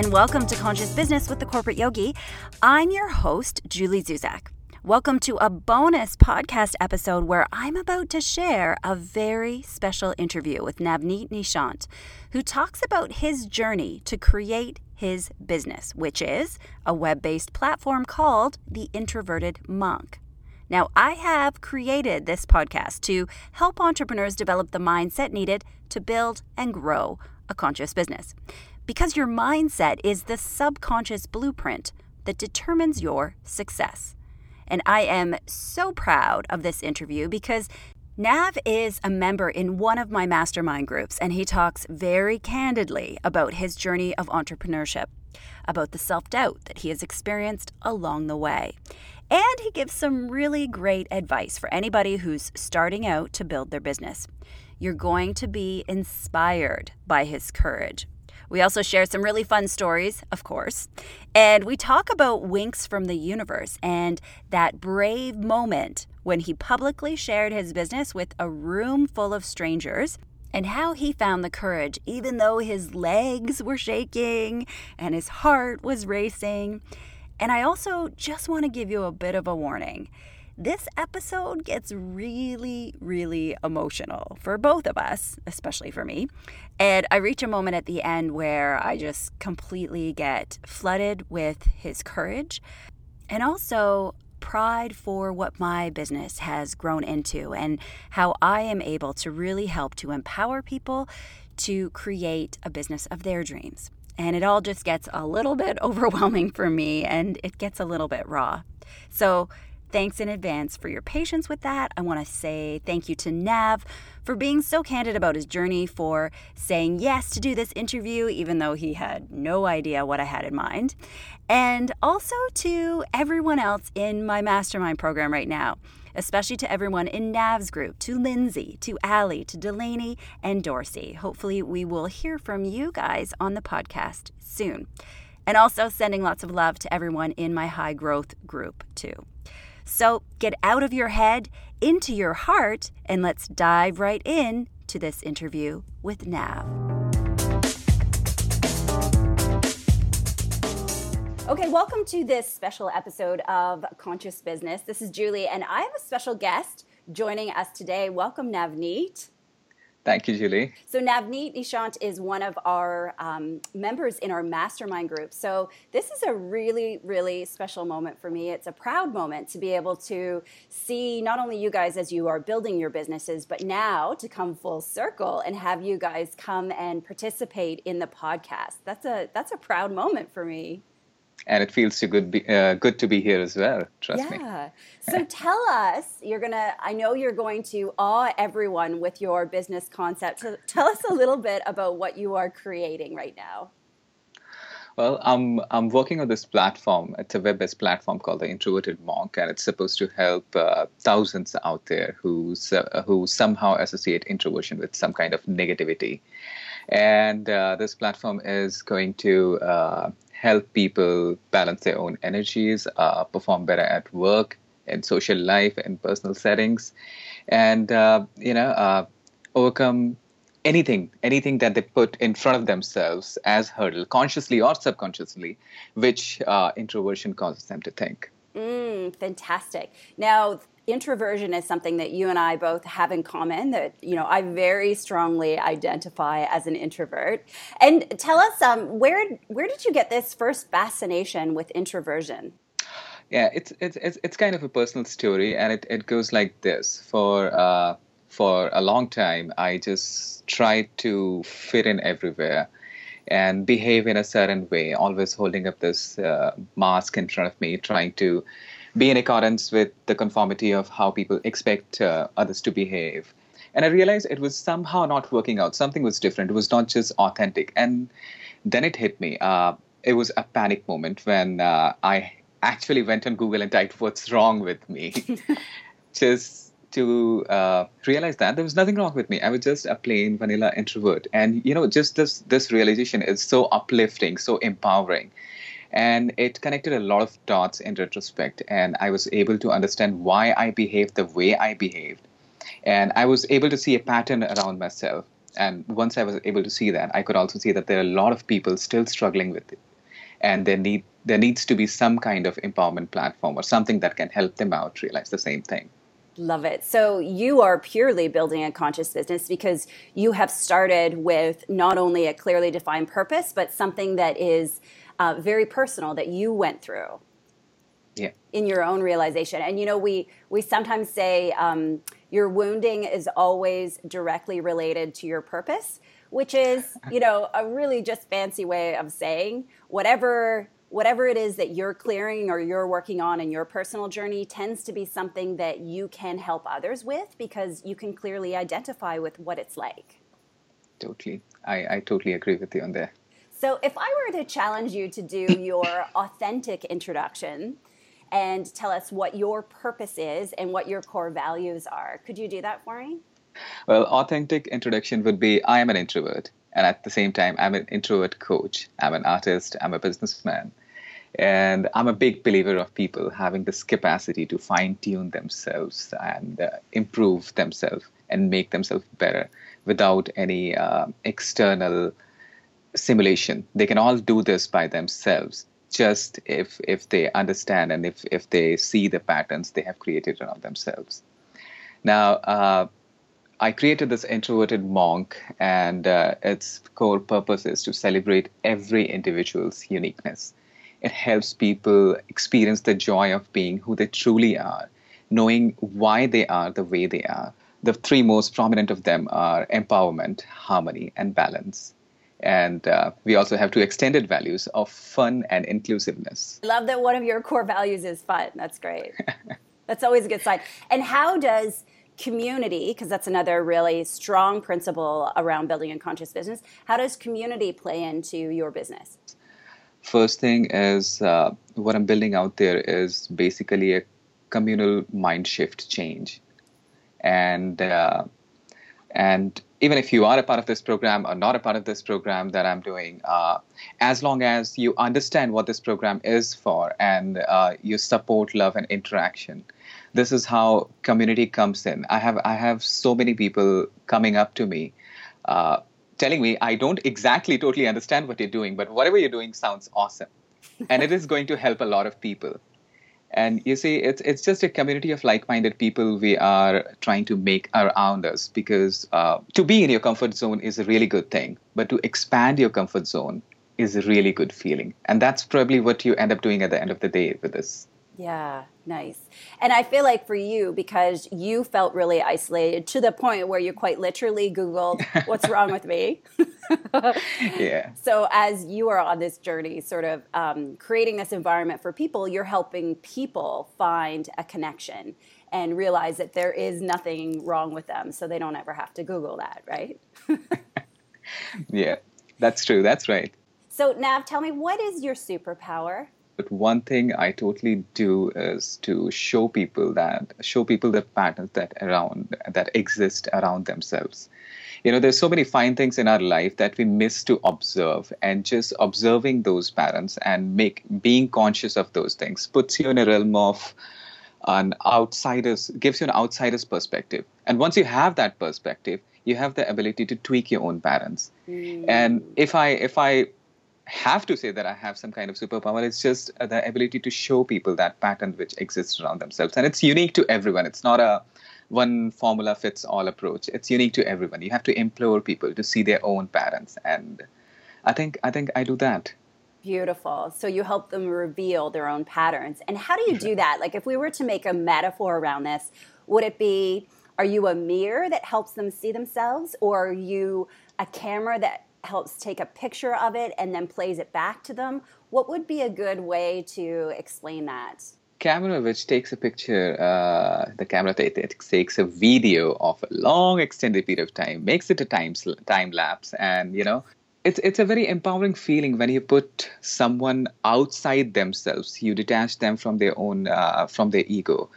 and welcome to Conscious Business with the Corporate Yogi. I'm your host, Julie Zuzak. Welcome to a bonus podcast episode where I'm about to share a very special interview with Navneet Nishant, who talks about his journey to create his business, which is a web based platform called The Introverted Monk. Now, I have created this podcast to help entrepreneurs develop the mindset needed to build and grow a conscious business. Because your mindset is the subconscious blueprint that determines your success. And I am so proud of this interview because Nav is a member in one of my mastermind groups, and he talks very candidly about his journey of entrepreneurship, about the self doubt that he has experienced along the way. And he gives some really great advice for anybody who's starting out to build their business. You're going to be inspired by his courage. We also share some really fun stories, of course. And we talk about winks from the universe and that brave moment when he publicly shared his business with a room full of strangers and how he found the courage even though his legs were shaking and his heart was racing. And I also just want to give you a bit of a warning this episode gets really, really emotional for both of us, especially for me. And I reach a moment at the end where I just completely get flooded with his courage and also pride for what my business has grown into and how I am able to really help to empower people to create a business of their dreams. And it all just gets a little bit overwhelming for me and it gets a little bit raw. So, Thanks in advance for your patience with that. I want to say thank you to Nav for being so candid about his journey, for saying yes to do this interview, even though he had no idea what I had in mind, and also to everyone else in my mastermind program right now. Especially to everyone in Nav's group, to Lindsay, to Allie, to Delaney, and Dorsey. Hopefully, we will hear from you guys on the podcast soon. And also sending lots of love to everyone in my high growth group, too. So get out of your head, into your heart, and let's dive right in to this interview with Nav. Okay, welcome to this special episode of Conscious Business. This is Julie, and I have a special guest joining us today. Welcome, Navneet. Thank you, Julie. So Navneet Nishant is one of our um, members in our mastermind group. So this is a really, really special moment for me. It's a proud moment to be able to see not only you guys as you are building your businesses, but now to come full circle and have you guys come and participate in the podcast. That's a that's a proud moment for me and it feels so good be, uh, good to be here as well trust yeah. me yeah so tell us you're gonna i know you're going to awe everyone with your business concept so tell us a little bit about what you are creating right now well, I'm I'm working on this platform. It's a web-based platform called the Introverted Monk, and it's supposed to help uh, thousands out there who uh, who somehow associate introversion with some kind of negativity. And uh, this platform is going to uh, help people balance their own energies, uh, perform better at work, in social life, and personal settings, and uh, you know uh, overcome anything anything that they put in front of themselves as hurdle consciously or subconsciously which uh, introversion causes them to think. Mm, fantastic. Now introversion is something that you and I both have in common that you know I very strongly identify as an introvert. And tell us um, where where did you get this first fascination with introversion? Yeah, it's it's it's, it's kind of a personal story, and it, it goes like this. For uh, for a long time, I just tried to fit in everywhere and behave in a certain way, always holding up this uh, mask in front of me, trying to be in accordance with the conformity of how people expect uh, others to behave. And I realized it was somehow not working out. Something was different. It was not just authentic. And then it hit me. Uh, it was a panic moment when uh, I actually went on Google and typed what's wrong with me. just to uh, realize that there was nothing wrong with me. I was just a plain vanilla introvert. And, you know, just this, this realization is so uplifting, so empowering and it connected a lot of dots in retrospect and i was able to understand why i behaved the way i behaved and i was able to see a pattern around myself and once i was able to see that i could also see that there are a lot of people still struggling with it. and there need there needs to be some kind of empowerment platform or something that can help them out realize the same thing. Love it. So you are purely building a conscious business because you have started with not only a clearly defined purpose, but something that is uh, very personal that you went through. Yeah. In your own realization, and you know, we we sometimes say um, your wounding is always directly related to your purpose, which is you know a really just fancy way of saying whatever whatever it is that you're clearing or you're working on in your personal journey tends to be something that you can help others with because you can clearly identify with what it's like. Totally. I, I totally agree with you on that. So, if I were to challenge you to do your authentic introduction and tell us what your purpose is and what your core values are, could you do that for me? Well, authentic introduction would be I am an introvert. And at the same time, I'm an introvert coach. I'm an artist. I'm a businessman. And I'm a big believer of people having this capacity to fine tune themselves and uh, improve themselves and make themselves better without any uh, external simulation. They can all do this by themselves just if if they understand and if if they see the patterns they have created around themselves. Now, uh, I created this introverted monk, and uh, its core purpose is to celebrate every individual's uniqueness. It helps people experience the joy of being who they truly are, knowing why they are the way they are. The three most prominent of them are empowerment, harmony, and balance. And uh, we also have two extended values of fun and inclusiveness. I love that one of your core values is fun. That's great. That's always a good sign. And how does community, because that's another really strong principle around building a conscious business, how does community play into your business? First thing is uh, what I'm building out there is basically a communal mind shift change. And uh, and even if you are a part of this program or not a part of this program that I'm doing, uh, as long as you understand what this program is for and uh, you support love and interaction, this is how community comes in. I have I have so many people coming up to me, uh, telling me I don't exactly totally understand what you're doing, but whatever you're doing sounds awesome, and it is going to help a lot of people. And you see, it's it's just a community of like-minded people we are trying to make around us. Because uh, to be in your comfort zone is a really good thing, but to expand your comfort zone is a really good feeling, and that's probably what you end up doing at the end of the day with this. Yeah, nice. And I feel like for you, because you felt really isolated to the point where you quite literally Googled, What's wrong with me? yeah. So, as you are on this journey, sort of um, creating this environment for people, you're helping people find a connection and realize that there is nothing wrong with them. So they don't ever have to Google that, right? yeah, that's true. That's right. So, Nav, tell me, what is your superpower? But one thing I totally do is to show people that show people the patterns that around that exist around themselves. You know, there's so many fine things in our life that we miss to observe, and just observing those patterns and make being conscious of those things puts you in a realm of an outsider's gives you an outsider's perspective. And once you have that perspective, you have the ability to tweak your own patterns. Mm. And if I if I have to say that I have some kind of superpower. It's just the ability to show people that pattern which exists around themselves. And it's unique to everyone. It's not a one formula fits all approach. It's unique to everyone. You have to implore people to see their own patterns. And I think I think I do that. Beautiful. So you help them reveal their own patterns. And how do you do that? Like if we were to make a metaphor around this, would it be are you a mirror that helps them see themselves or are you a camera that helps take a picture of it and then plays it back to them. What would be a good way to explain that? Camera which takes a picture, uh, the camera t- t- takes a video of a long extended period of time, makes it a time time lapse, and you know it's it's a very empowering feeling when you put someone outside themselves. You detach them from their own uh, from their ego,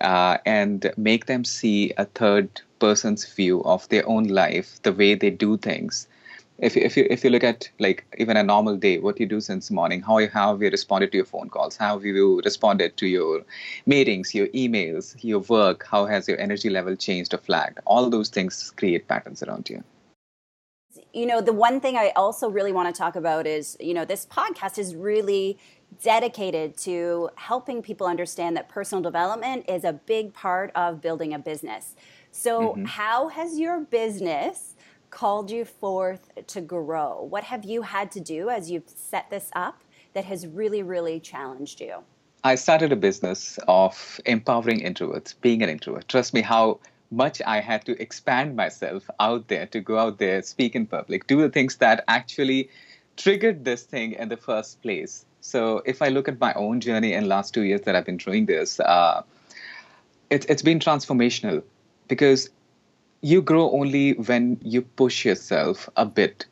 uh, and make them see a third person's view of their own life, the way they do things, if you, if you if you look at like even a normal day, what you do since morning, how you how have you responded to your phone calls, how have you responded to your meetings, your emails, your work, how has your energy level changed or flagged? All those things create patterns around you. you know, the one thing I also really want to talk about is, you know, this podcast is really dedicated to helping people understand that personal development is a big part of building a business. So, mm-hmm. how has your business called you forth to grow? What have you had to do as you've set this up that has really, really challenged you? I started a business of empowering introverts, being an introvert. Trust me, how much I had to expand myself out there to go out there, speak in public, do the things that actually triggered this thing in the first place. So if I look at my own journey in last two years that I've been doing this, uh, it, it's been transformational because you grow only when you push yourself a bit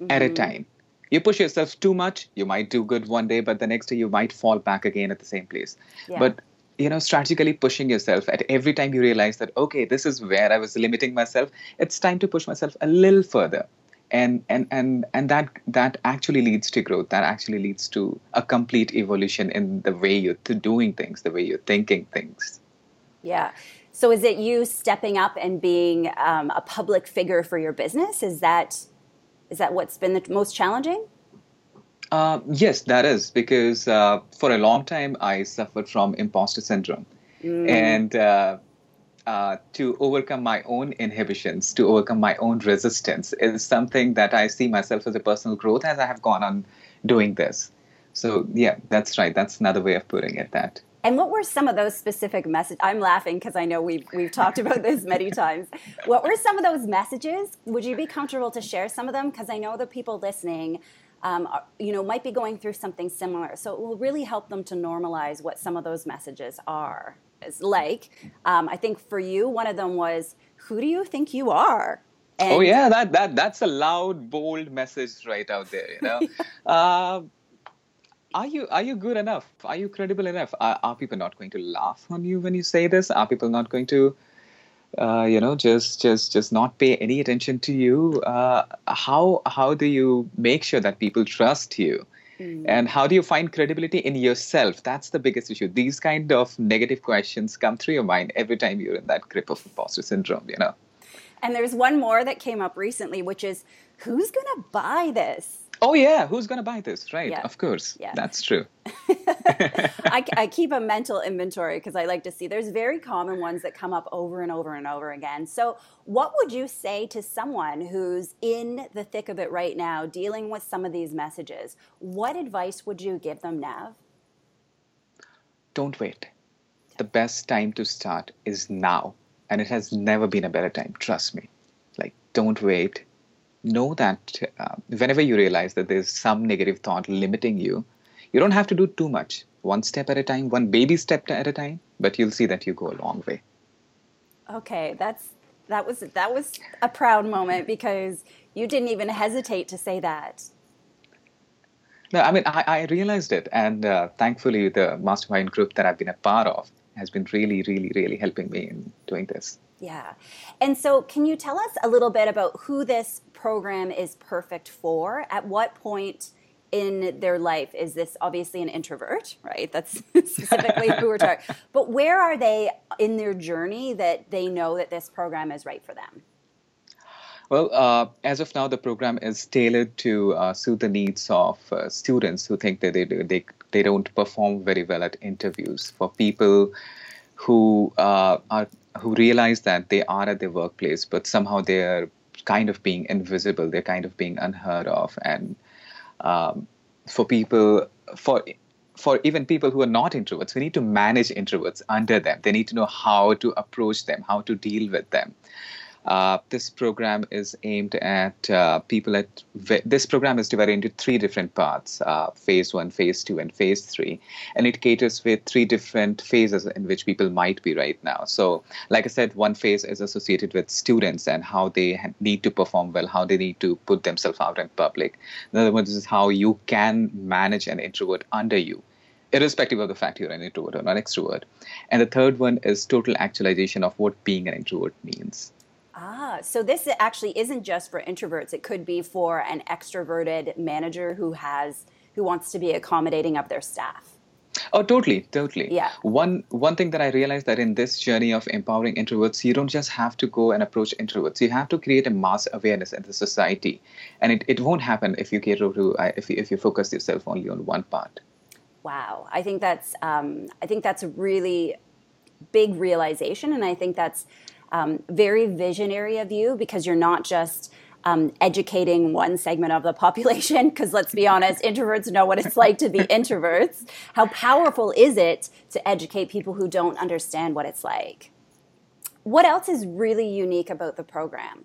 mm-hmm. at a mm-hmm. time. You push yourself too much, you might do good one day, but the next day you might fall back again at the same place. Yeah. But you know, strategically pushing yourself at every time you realize that okay, this is where I was limiting myself. It's time to push myself a little further and and and and that that actually leads to growth that actually leads to a complete evolution in the way you're doing things the way you're thinking things yeah so is it you stepping up and being um, a public figure for your business is that is that what's been the most challenging uh, yes that is because uh, for a long time i suffered from imposter syndrome mm. and uh, uh, to overcome my own inhibitions, to overcome my own resistance, is something that I see myself as a personal growth as I have gone on doing this. So yeah, that's right. That's another way of putting it. That. And what were some of those specific messages? I'm laughing because I know we've we've talked about this many times. What were some of those messages? Would you be comfortable to share some of them? Because I know the people listening, um, are, you know, might be going through something similar. So it will really help them to normalize what some of those messages are It's like. Um, I think for you, one of them was, "Who do you think you are?" And oh yeah, that that that's a loud, bold message right out there. You know, uh, are you are you good enough? Are you credible enough? Are, are, people not going to laugh on you when you say this? Are people not going to, uh, you know, just just just not pay any attention to you? Uh, how how do you make sure that people trust you? Mm. And how do you find credibility in yourself? That's the biggest issue. These kind of negative questions come through your mind every time you're in that grip of imposter syndrome, you know. And there's one more that came up recently, which is who's going to buy this? Oh yeah, who's going to buy this? Right, yeah. of course. Yeah. That's true. I, I, keep a mental inventory because I like to see. There's very common ones that come up over and over and over again. So, what would you say to someone who's in the thick of it right now, dealing with some of these messages? What advice would you give them, Nav? Don't wait. The best time to start is now, and it has never been a better time. Trust me. Like, don't wait know that uh, whenever you realize that there's some negative thought limiting you, you don't have to do too much. One step at a time, one baby step at a time, but you'll see that you go a long way. Okay, that's that was that was a proud moment because you didn't even hesitate to say that. No, I mean I, I realized it, and uh, thankfully the mastermind group that I've been a part of has been really, really, really helping me in doing this. Yeah. And so, can you tell us a little bit about who this program is perfect for? At what point in their life is this obviously an introvert, right? That's specifically who we're talking. But where are they in their journey that they know that this program is right for them? Well, uh, as of now, the program is tailored to uh, suit the needs of uh, students who think that they, they, they don't perform very well at interviews, for people who uh, are who realize that they are at their workplace, but somehow they're kind of being invisible, they're kind of being unheard of, and um, for people for for even people who are not introverts, we need to manage introverts under them. They need to know how to approach them, how to deal with them. Uh, this program is aimed at uh, people at this program is divided into three different parts uh, phase one phase two and phase three. And it caters with three different phases in which people might be right now. So like i said one phase is associated with students and how they need to perform well how they need to put themselves out in public. Another one is how you can manage an introvert under you irrespective of the fact you're an introvert or an extrovert. And the third one is total actualization of what being an introvert means Ah, so this actually isn't just for introverts. It could be for an extroverted manager who has who wants to be accommodating of their staff. Oh, totally, totally. Yeah. One one thing that I realized that in this journey of empowering introverts, you don't just have to go and approach introverts. You have to create a mass awareness in the society, and it, it won't happen if you cater to if you, if you focus yourself only on one part. Wow, I think that's um, I think that's a really big realization, and I think that's um, very visionary of you because you're not just um, educating one segment of the population. Because let's be honest, introverts know what it's like to be introverts. How powerful is it to educate people who don't understand what it's like? What else is really unique about the program?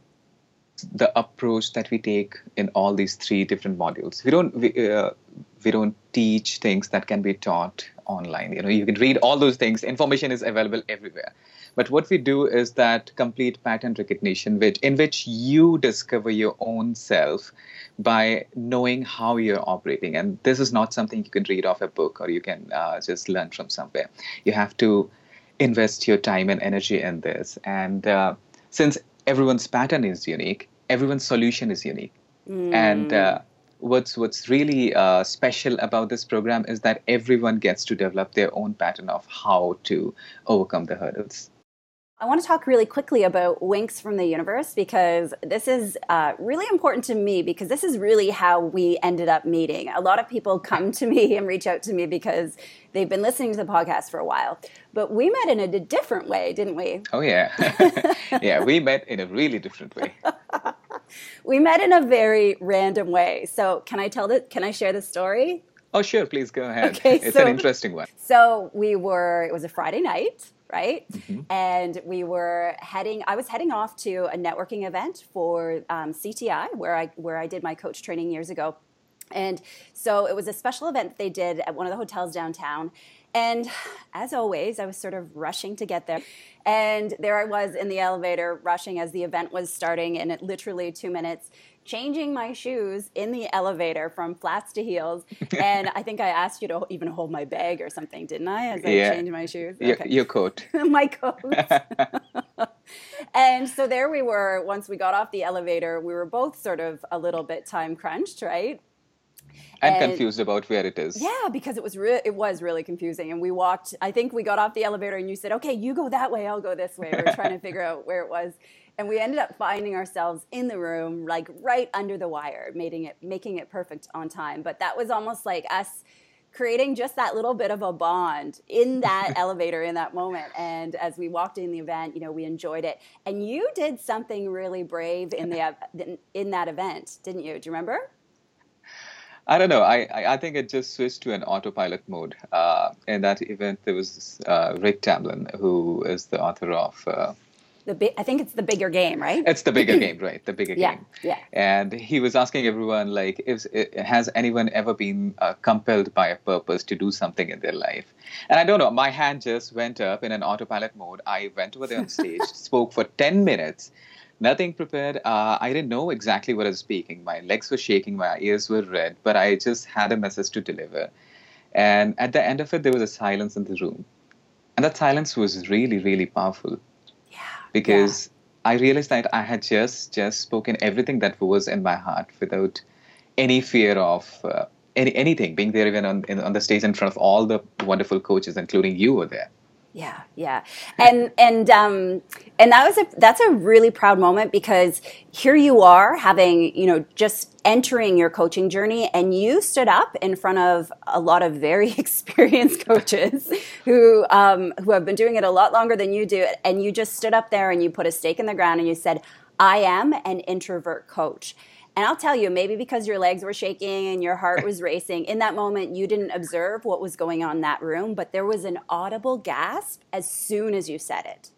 The approach that we take in all these three different modules. We don't we, uh, we don't teach things that can be taught online. You know, you can read all those things. Information is available everywhere but what we do is that complete pattern recognition, which in which you discover your own self by knowing how you're operating. And this is not something you can read off a book or you can uh, just learn from somewhere. You have to invest your time and energy in this. And uh, since everyone's pattern is unique, everyone's solution is unique. Mm. And uh, what's what's really uh, special about this program is that everyone gets to develop their own pattern of how to overcome the hurdles. I want to talk really quickly about winks from the universe because this is uh, really important to me because this is really how we ended up meeting. A lot of people come to me and reach out to me because they've been listening to the podcast for a while, but we met in a different way, didn't we? Oh, yeah. yeah, we met in a really different way. we met in a very random way. So, can I tell that? Can I share the story? Oh, sure. Please go ahead. Okay, it's so, an interesting one. So, we were, it was a Friday night right? Mm-hmm. And we were heading. I was heading off to a networking event for um, CTI, where I where I did my coach training years ago. And so it was a special event they did at one of the hotels downtown. And as always, I was sort of rushing to get there. And there I was in the elevator, rushing as the event was starting in literally two minutes changing my shoes in the elevator from flats to heels. and I think I asked you to even hold my bag or something, didn't I? As I yeah. changed my shoes. Okay. Your, your coat. my coat. and so there we were. Once we got off the elevator, we were both sort of a little bit time crunched, right? And, and, confused about where it is. Yeah, because it was re- it was really confusing, and we walked. I think we got off the elevator, and you said, "Okay, you go that way, I'll go this way." We are trying to figure out where it was, and we ended up finding ourselves in the room like right under the wire making it making it perfect on time but that was almost like us creating just that little bit of a bond in that elevator in that moment and as we walked in the event you know we enjoyed it and you did something really brave in the in that event didn't you do you remember I don't know. I, I think it just switched to an autopilot mode. Uh, in that event, there was uh, Rick Tamlyn, who is the author of uh, the bi- I think it's the bigger game, right? It's the bigger game, right? The bigger yeah, game. Yeah. And he was asking everyone, like, if has anyone ever been uh, compelled by a purpose to do something in their life? And I don't know. My hand just went up in an autopilot mode. I went over there on stage, spoke for ten minutes. Nothing prepared. Uh, I didn't know exactly what I was speaking. My legs were shaking, my ears were red, but I just had a message to deliver. And at the end of it, there was a silence in the room. And that silence was really, really powerful Yeah. because yeah. I realized that I had just just spoken everything that was in my heart without any fear of uh, any anything being there even on in, on the stage in front of all the wonderful coaches, including you, were there. Yeah, yeah, and and um, and that was a that's a really proud moment because here you are having you know just entering your coaching journey, and you stood up in front of a lot of very experienced coaches who um, who have been doing it a lot longer than you do, and you just stood up there and you put a stake in the ground and you said, "I am an introvert coach." And I'll tell you, maybe because your legs were shaking and your heart was racing, in that moment you didn't observe what was going on in that room, but there was an audible gasp as soon as you said it.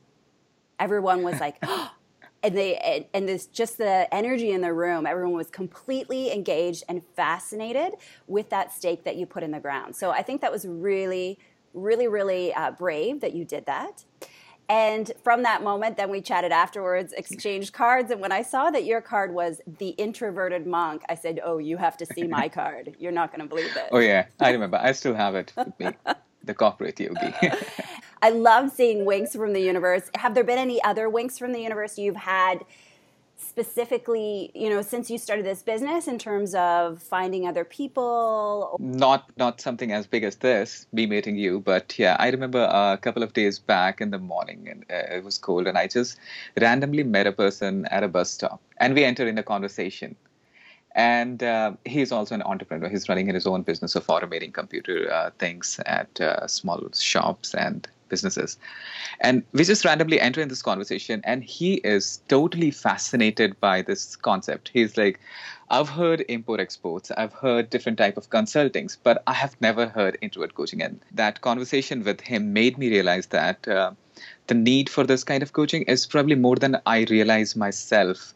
Everyone was like, oh, and they and this just the energy in the room everyone was completely engaged and fascinated with that stake that you put in the ground so i think that was really really really uh, brave that you did that and from that moment, then we chatted afterwards, exchanged cards. And when I saw that your card was the introverted monk, I said, Oh, you have to see my card. You're not going to believe it. Oh, yeah. I remember. I still have it with me, the corporate yogi. I love seeing winks from the universe. Have there been any other winks from the universe you've had specifically, you know, since you started this business in terms of finding other people? Not not something as big as this, me meeting you, but yeah, I remember a couple of days back in the morning, and uh, it was cold, and I just randomly met a person at a bus stop, and we entered in a conversation. And uh, he's also an entrepreneur. He's running his own business of automating computer uh, things at uh, small shops and businesses. And we just randomly enter in this conversation, and he is totally fascinated by this concept. He's like, I've heard import exports, I've heard different type of consultings, but I have never heard introvert coaching. And that conversation with him made me realize that uh, the need for this kind of coaching is probably more than I realize myself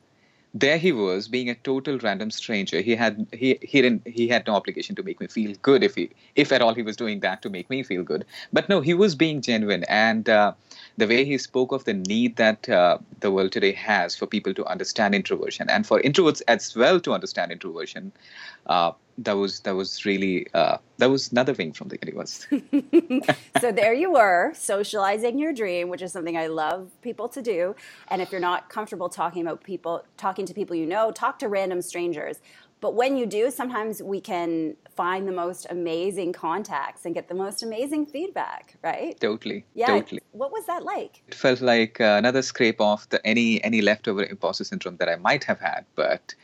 there he was being a total random stranger. He had he he didn't he had no obligation to make me feel good if he if at all he was doing that to make me feel good. But no he was being genuine. And uh, the way he spoke of the need that uh, the world today has for people to understand introversion and for introverts as well to understand introversion uh, that was that was really uh, that was another wing from the universe. so there you were, socializing your dream, which is something I love people to do. And if you're not comfortable talking about people, talking to people you know, talk to random strangers. But when you do, sometimes we can find the most amazing contacts and get the most amazing feedback, right? Totally. Yeah. Totally. What was that like? It felt like uh, another scrape off the any any leftover imposter syndrome that I might have had, but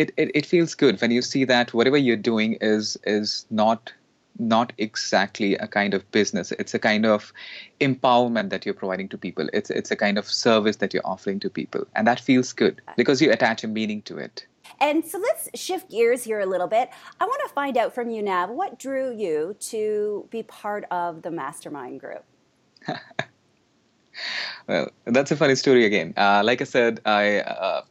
it, it, it feels good when you see that whatever you're doing is is not not exactly a kind of business. It's a kind of empowerment that you're providing to people. It's it's a kind of service that you're offering to people. And that feels good because you attach a meaning to it. And so let's shift gears here a little bit. I want to find out from you nav what drew you to be part of the mastermind group? Well that's a funny story again. Uh, like i said i uh,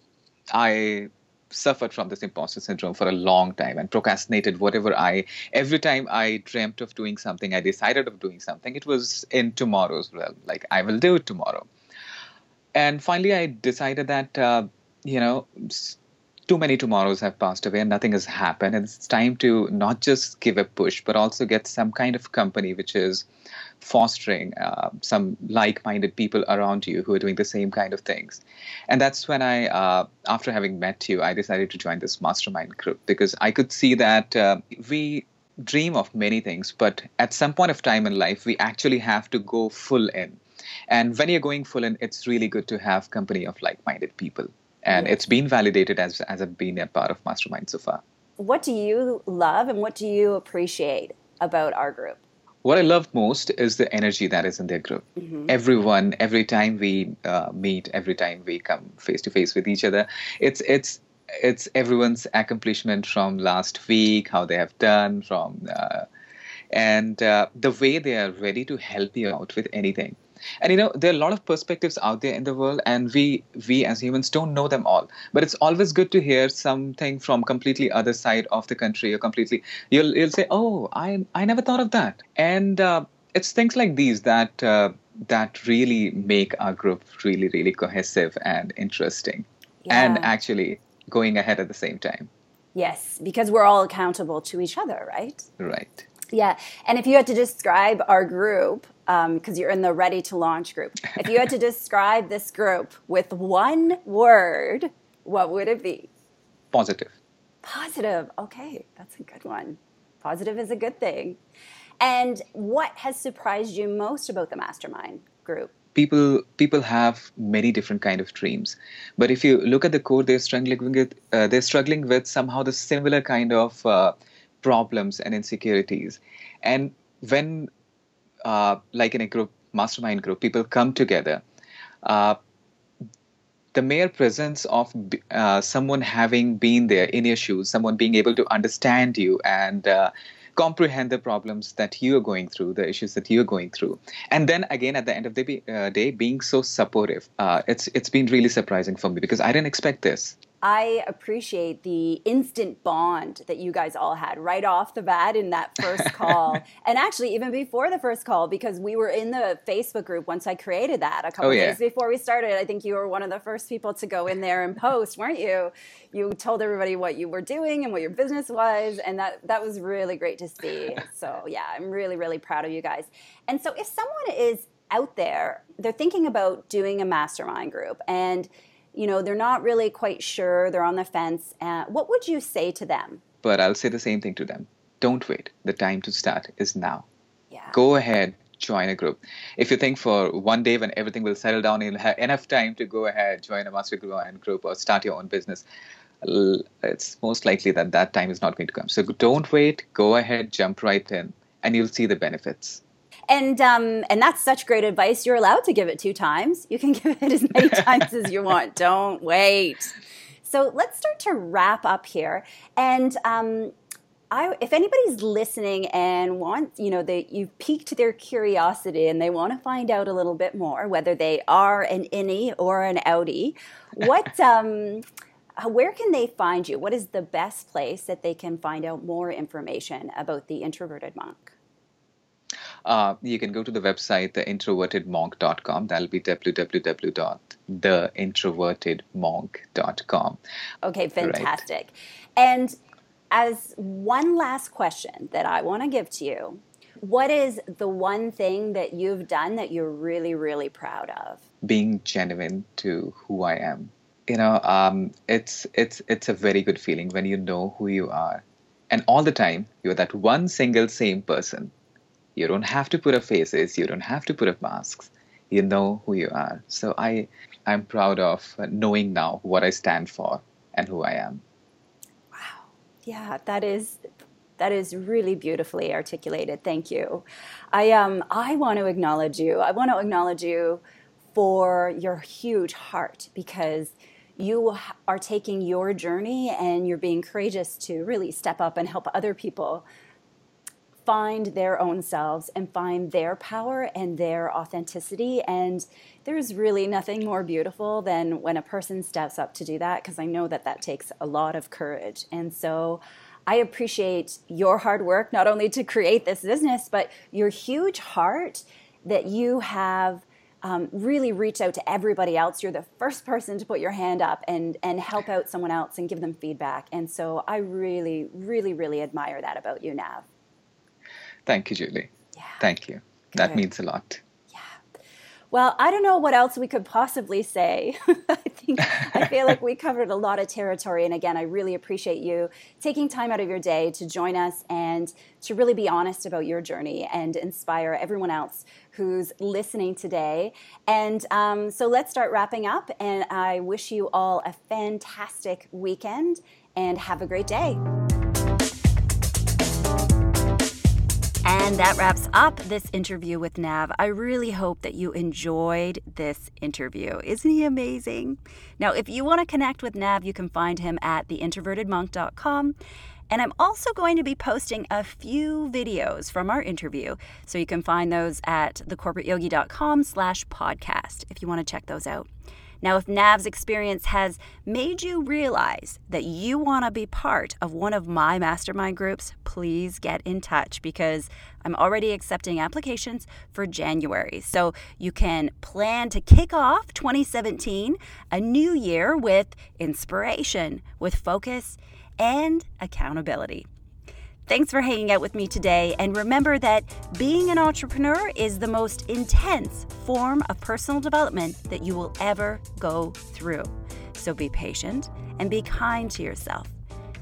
i suffered from this imposter syndrome for a long time and procrastinated whatever I every time I dreamt of doing something, I decided of doing something, it was in tomorrow's realm. Like I will do it tomorrow. And finally I decided that uh, you know too many tomorrows have passed away and nothing has happened. And it's time to not just give a push, but also get some kind of company which is fostering uh, some like-minded people around you who are doing the same kind of things. And that's when i uh, after having met you i decided to join this mastermind group because i could see that uh, we dream of many things but at some point of time in life we actually have to go full in. And when you're going full in it's really good to have company of like-minded people and it's been validated as as i've been a part of mastermind so far what do you love and what do you appreciate about our group what I love most is the energy that is in their group. Mm-hmm. Everyone, every time we uh, meet, every time we come face to face with each other, it's it's it's everyone's accomplishment from last week, how they have done, from uh, and uh, the way they are ready to help you out with anything and you know there are a lot of perspectives out there in the world and we we as humans don't know them all. But it's always good to hear something from completely other side of the country. Or completely you'll you'll say oh i i never thought of that. And uh, it's things like these that uh, that really make our group really really cohesive and interesting. Yeah. and actually going ahead at the same time. Yes because we're all accountable to each other right? Right yeah and if you had to describe our group because um, you're in the ready to launch group. If you had to describe this group with one word, what would it be? Positive. Positive. Okay, that's a good one. Positive is a good thing. And what has surprised you most about the mastermind group? People people have many different kind of dreams, but if you look at the core, they're struggling with uh, they're struggling with somehow the similar kind of uh, problems and insecurities. And when uh, like in a group, mastermind group, people come together. Uh, the mere presence of uh, someone having been there in your shoes, someone being able to understand you and uh, comprehend the problems that you are going through, the issues that you're going through, and then again at the end of the uh, day, being so supportive, uh, it's it's been really surprising for me because I didn't expect this. I appreciate the instant bond that you guys all had right off the bat in that first call. and actually, even before the first call, because we were in the Facebook group once I created that a couple oh, yeah. days before we started. I think you were one of the first people to go in there and post, weren't you? You told everybody what you were doing and what your business was. And that, that was really great to see. So, yeah, I'm really, really proud of you guys. And so, if someone is out there, they're thinking about doing a mastermind group and you know, they're not really quite sure, they're on the fence, uh, what would you say to them? But I'll say the same thing to them. Don't wait. The time to start is now. Yeah. Go ahead, join a group. If you think for one day when everything will settle down, you'll have enough time to go ahead, join a master group or start your own business. It's most likely that that time is not going to come. So don't wait. Go ahead, jump right in, and you'll see the benefits and um, and that's such great advice. You're allowed to give it two times. You can give it as many times as you want. Don't wait. So let's start to wrap up here. And um, I, if anybody's listening and wants, you know, they you've piqued their curiosity and they want to find out a little bit more, whether they are an innie or an outie, what, um, where can they find you? What is the best place that they can find out more information about the introverted monk? Uh, you can go to the website, theintrovertedmonk.com. That'll be www.theintrovertedmonk.com. Okay, fantastic. Right. And as one last question that I want to give to you, what is the one thing that you've done that you're really, really proud of? Being genuine to who I am. You know, um, it's it's it's a very good feeling when you know who you are, and all the time you're that one single same person you don't have to put up faces. You don't have to put up masks. You know who you are. So I, I'm proud of knowing now what I stand for and who I am. Wow. Yeah, that is that is really beautifully articulated. Thank you. I um I want to acknowledge you. I want to acknowledge you for your huge heart because you are taking your journey and you're being courageous to really step up and help other people find their own selves and find their power and their authenticity. And there's really nothing more beautiful than when a person steps up to do that, because I know that that takes a lot of courage. And so I appreciate your hard work, not only to create this business, but your huge heart that you have. Um, really reach out to everybody else. You're the first person to put your hand up and and help out someone else and give them feedback. And so I really, really, really admire that about you, Nav. Thank you, Julie. Yeah. Thank you. Good. That means a lot. Yeah. Well, I don't know what else we could possibly say. I think I feel like we covered a lot of territory. And again, I really appreciate you taking time out of your day to join us and to really be honest about your journey and inspire everyone else who's listening today. And um, so let's start wrapping up. And I wish you all a fantastic weekend and have a great day. And that wraps up this interview with Nav. I really hope that you enjoyed this interview. Isn't he amazing? Now, if you want to connect with Nav, you can find him at theintrovertedmonk.com. And I'm also going to be posting a few videos from our interview. So you can find those at thecorporateyogi.com slash podcast if you want to check those out. Now, if Nav's experience has made you realize that you want to be part of one of my mastermind groups, please get in touch because I'm already accepting applications for January. So you can plan to kick off 2017, a new year with inspiration, with focus, and accountability. Thanks for hanging out with me today. And remember that being an entrepreneur is the most intense form of personal development that you will ever go through. So be patient and be kind to yourself.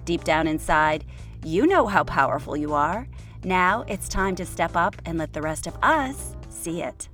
Deep down inside, you know how powerful you are. Now it's time to step up and let the rest of us see it.